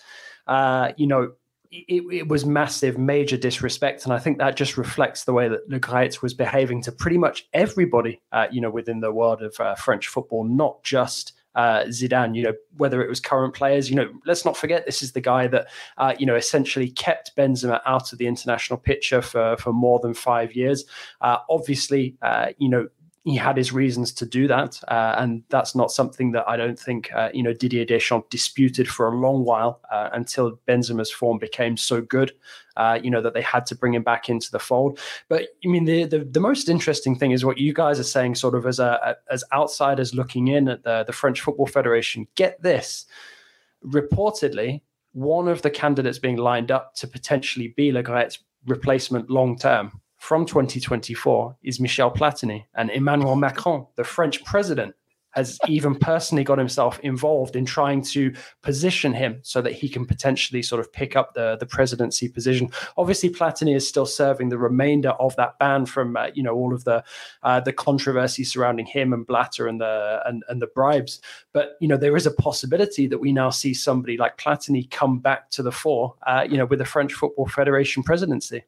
Uh, you know, it, it, was massive, major disrespect, and I think that just reflects the way that Graët was behaving to pretty much everybody, uh, you know, within the world of uh, French football, not just uh, Zidane. You know, whether it was current players. You know, let's not forget this is the guy that uh, you know essentially kept Benzema out of the international picture for for more than five years. Uh, obviously, uh, you know he had his reasons to do that, uh, and that's not something that I don't think uh, you know Didier Deschamps disputed for a long while uh, until Benzema's form became so good, uh, you know that they had to bring him back into the fold. But I mean, the, the, the most interesting thing is what you guys are saying, sort of as a as outsiders looking in at the the French Football Federation. Get this, reportedly, one of the candidates being lined up to potentially be Le Graët's replacement long term from 2024 is Michel Platini and Emmanuel Macron, the French president, has even personally got himself involved in trying to position him so that he can potentially sort of pick up the, the presidency position. Obviously, Platini is still serving the remainder of that ban from uh, you know all of the uh, the controversy surrounding him and Blatter and the and, and the bribes. But you know there is a possibility that we now see somebody like Platini come back to the fore, uh, you know, with the French Football Federation presidency.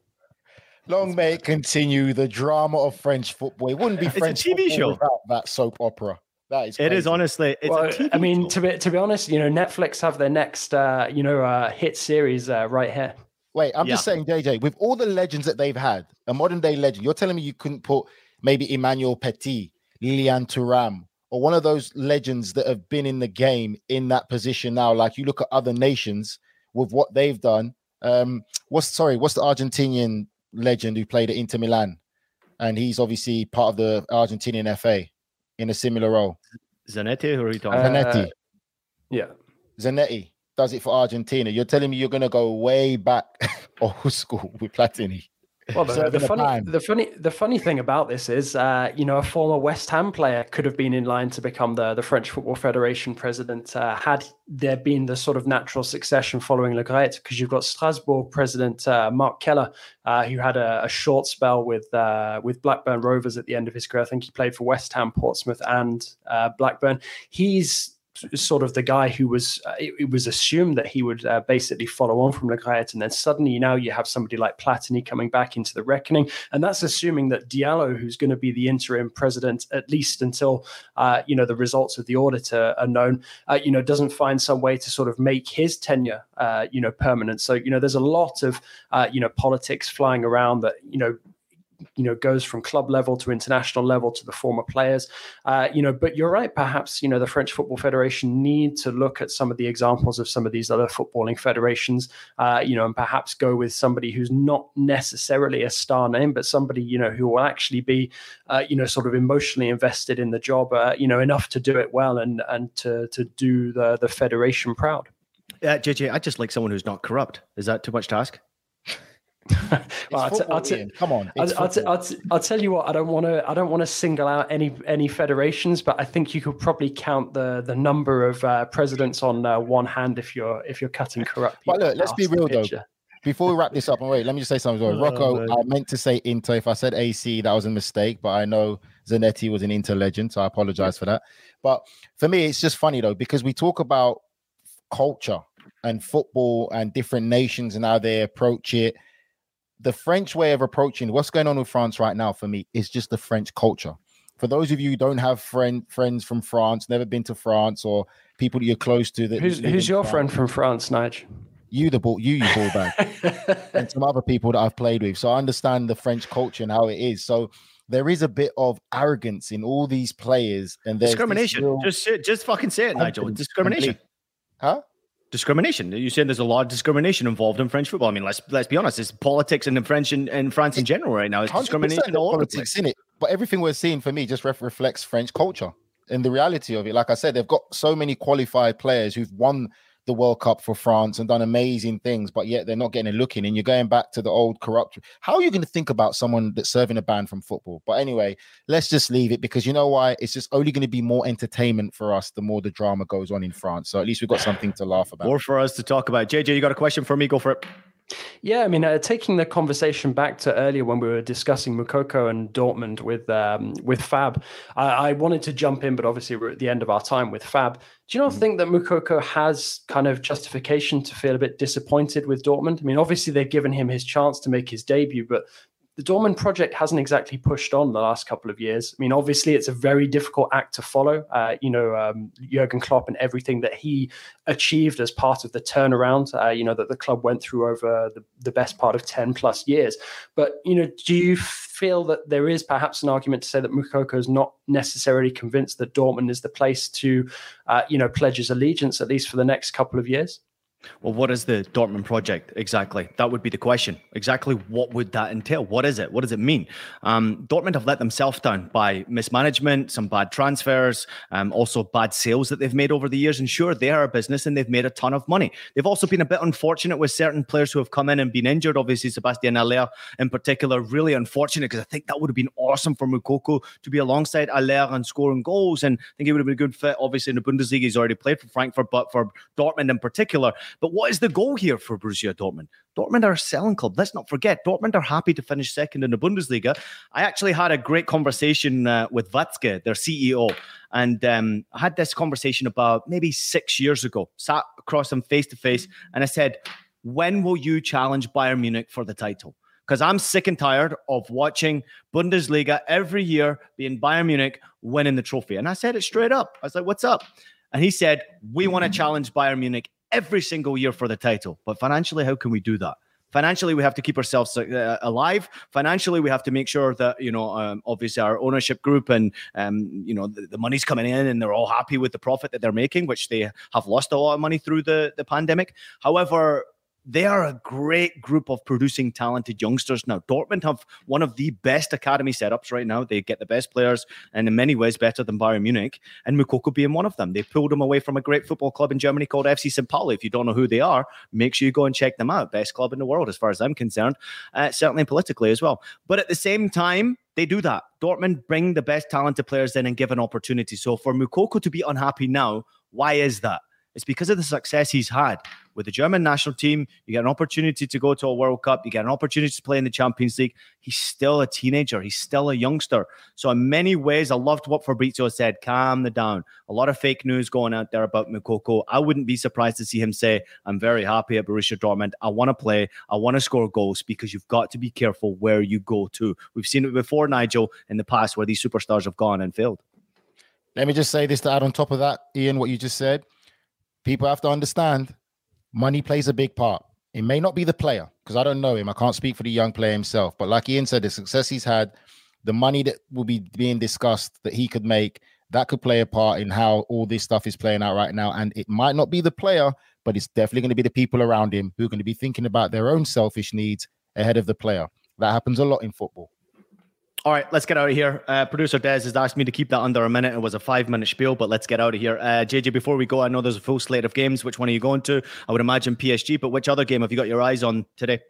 Long may it continue the drama of French football. It wouldn't be French it's a TV show without that soap opera. That is. Crazy. It is honestly. Well, I mean, to be to be honest, you know, Netflix have their next, uh, you know, uh, hit series uh, right here. Wait, I'm yeah. just saying, JJ, with all the legends that they've had, a modern day legend, you're telling me you couldn't put maybe Emmanuel Petit, Lilian Thuram, or one of those legends that have been in the game in that position now. Like you look at other nations with what they've done. Um, what's sorry, what's the Argentinian legend who played at Inter Milan, and he's obviously part of the Argentinian FA in a similar role. Zanetti, or are you talking? Zanetti. Uh, yeah, Zanetti. does it for Argentina. You're telling me you're going to go way back old school with Platini. Well, the, the funny, the funny, the funny thing about this is, uh, you know, a former West Ham player could have been in line to become the the French Football Federation president uh, had there been the sort of natural succession following Le Graët, because you've got Strasbourg president uh, Marc Keller, uh, who had a, a, short spell with uh, with Blackburn Rovers at the end of his career. I think he played for West Ham, Portsmouth, and uh, Blackburn. He's sort of the guy who was uh, it, it, was assumed that he would uh, basically follow on from Graët, and then suddenly now you have somebody like Platini coming back into the reckoning, and that's assuming that Diallo, who's going to be the interim president at least until uh, you know the results of the auditor are, are known, uh, you know doesn't find some way to sort of make his tenure uh, you know permanent. So you know there's a lot of uh, you know politics flying around that you know you know goes from club level to international level to the former players uh, you know but you're right perhaps you know the french football federation need to look at some of the examples of some of these other footballing federations uh, you know and perhaps go with somebody who's not necessarily a star name but somebody you know who will actually be uh, you know sort of emotionally invested in the job uh, you know enough to do it well and and to to do the the federation proud yeah, uh, JJ, I just like someone who's not corrupt. Is that too much to ask? Well, I'll t- I'll t- Come on, I'll, I'll, t- I'll, t- I'll, tell you what. I don't want to. I don't want to single out any any federations, but I think you could probably count the the number of uh, presidents on uh, one hand if you're if you're cutting corrupt. But look, let's be real though. Before we wrap this up, and wait, let me just say something. Well. Oh, Rocco, man. I meant to say Inter. If I said AC, that was a mistake. But I know Zanetti was an Inter legend, so I apologize for that. But for me, it's just funny though because we talk about culture and football and different nations and how they approach it the French way of approaching what's going on with France right now for me is just the French culture. For those of you who don't have friend friends from France, never been to France, or people that you're close to, that who's, who's your France, friend from France, Nige? You the ball, you you ball back, and some other people that I've played with. So I understand the French culture and how it is. So there is a bit of arrogance in all these players, and discrimination. Real... Just just fucking say it, Nigel. Discrimination. Huh? Discrimination. You said there's a lot of discrimination involved in French football. I mean, let's let's be honest. It's politics and in French and, and France in general right now. It's discrimination all politics in it. But everything we're seeing for me just ref- reflects French culture and the reality of it. Like I said, they've got so many qualified players who've won the World Cup for France and done amazing things, but yet they're not getting a look in. And you're going back to the old corrupt. How are you going to think about someone that's serving a ban from football? But anyway, let's just leave it because you know why? It's just only going to be more entertainment for us the more the drama goes on in France. So at least we've got something to laugh about. More for us to talk about. JJ, you got a question for me? Go for it. Yeah, I mean, uh, taking the conversation back to earlier when we were discussing Moukoko and Dortmund with um, with Fab, I, I, wanted to jump in, but obviously we're at the end of our time with Fab. Do you not mm. think that Moukoko has kind of justification to feel a bit disappointed with Dortmund? I mean, obviously they've given him his chance to make his debut, but the Dortmund project hasn't exactly pushed on the last couple of years. I mean, obviously, it's a very difficult act to follow. Uh, you know, um, Jurgen Klopp and everything that he achieved as part of the turnaround, uh, you know, that the club went through over the, the best part of 10 plus years. But, you know, do you feel that there is perhaps an argument to say that Moukoko is not necessarily convinced that Dortmund is the place to, uh, you know, pledge his allegiance, at least for the next couple of years? Well, what is the Dortmund project exactly? That would be the question. Exactly what would that entail? What is it? What does it mean? Um, Dortmund have let themselves down by mismanagement, some bad transfers, um, also bad sales that they've made over the years. And sure, they are a business and they've made a ton of money. They've also been a bit unfortunate with certain players who have come in and been injured. Obviously, Sebastian Haller in particular, really unfortunate because I think that would have been awesome for Moukoko to be alongside Haller and scoring goals. And I think he would have been a good fit. Obviously, in the Bundesliga, he's already played for Frankfurt, but for Dortmund in particular, but what is the goal here for Borussia Dortmund? Dortmund are a selling club. Let's not forget, Dortmund are happy to finish second in the Bundesliga. I actually had a great conversation uh, with Watzke, their CEO, and um, I had this conversation about maybe six years ago. Sat across them face to face, and I said, "When will you challenge Bayern Munich for the title?" Because I'm sick and tired of watching Bundesliga every year being Bayern Munich winning the trophy. And I said it straight up. I was like, "What's up?" And he said, We want to challenge Bayern Munich every single year for the title. But financially, how can we do that? Financially, we have to keep ourselves uh, alive. Financially, we have to make sure that you know, um, obviously, our ownership group and um, you know the, the, money's coming in, and they're all happy with the profit that they're making, which they have lost a lot of money through the the pandemic. However, they are a great group of producing talented youngsters now. Dortmund have one of the best academy setups right now. They get the best players and in many ways better than Bayern Munich, and Moukoko being one of them. They pulled him away from a great football club in Germany called FC St. Pauli. If you don't know who they are, make sure you go and check them out. Best club in the world, as far as I'm concerned, uh, certainly politically as well. But at the same time, they do that. Dortmund bring the best talented players in and give an opportunity. So for Moukoko to be unhappy now, why is that? It's because of the success he's had with the German national team. You get an opportunity to go to a World Cup. You get an opportunity to play in the Champions League. He's still a teenager. He's still a youngster. So in many ways, I loved what Fabrizio said. Calm the down. A lot of fake news going out there about Moukoko. I wouldn't be surprised to see him say, "I'm very happy at Borussia Dortmund. I want to play. I want to score goals." Because you've got to be careful where you go to. We've seen it before, Nigel, in the past, where these superstars have gone and failed. Let me just say this to add on top of that, Ian, what you just said people have to understand money plays a big part. It may not be the player because I don't know him. I can't speak for the young player himself. But like Ian said, the success he's had, the money that will be being discussed that he could make, that could play a part in how all this stuff is playing out right now. And it might not be the player, but it's definitely going to be the people around him who are going to be thinking about their own selfish needs ahead of the player. That happens a lot in football. All right, let's get out of here. Uh, Producer Des has asked me to keep that under a minute. It was a five minute spiel, but let's get out of here. Uh, JJ, before we go, I know there's a full slate of games. Which one are you going to? I would imagine PSG, but which other game have you got your eyes on today?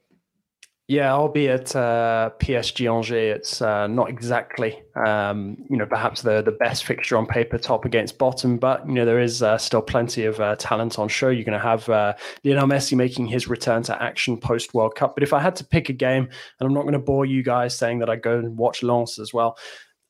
Yeah, I'll be at uh, PSG Angers. It's uh, not exactly, um, you know, perhaps the the best fixture on paper, top against bottom, but you know there is uh, still plenty of uh, talent on show. You're going to have uh, Lionel Messi making his return to action post World Cup. But if I had to pick a game, and I'm not going to bore you guys saying that I go and watch Lens as well,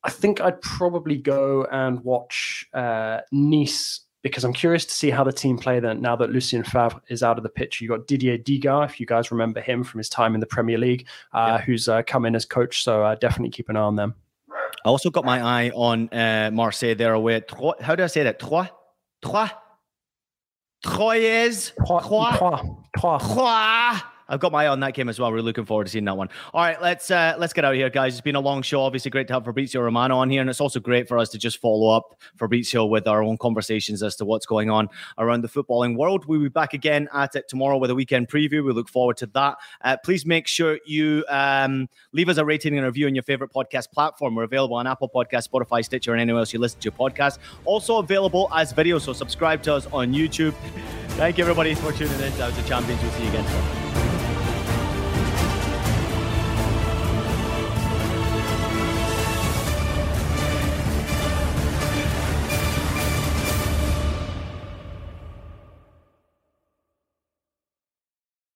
I think I'd probably go and watch uh, Nice because I'm curious to see how the team play then now that Lucien Favre is out of the picture. You got Didier Digard, if you guys remember him from his time in the Premier League, uh, yeah. who's uh, come in as coach. So uh, definitely keep an eye on them. I also got my eye on uh, Marseille there away. Trois, how do I say that? Trois? Trois? Troyes? Trois. Trois. Trois. Trois. I've got my eye on that game as well. We're looking forward to seeing that one. All right, let's uh, let's get out of here, guys. It's been a long show. Obviously, great to have Fabrizio Romano on here, and it's also great for us to just follow up Fabrizio with our own conversations as to what's going on around the footballing world. We'll be back again at it tomorrow with a weekend preview. We look forward to that. Uh, please make sure you um, leave us a rating and review on your favorite podcast platform. We're available on Apple Podcast, Spotify, Stitcher, and anywhere else you listen to your podcast. Also available as video, so subscribe to us on YouTube. Thank you, everybody, for tuning in. That was the champions. We'll see you again tomorrow.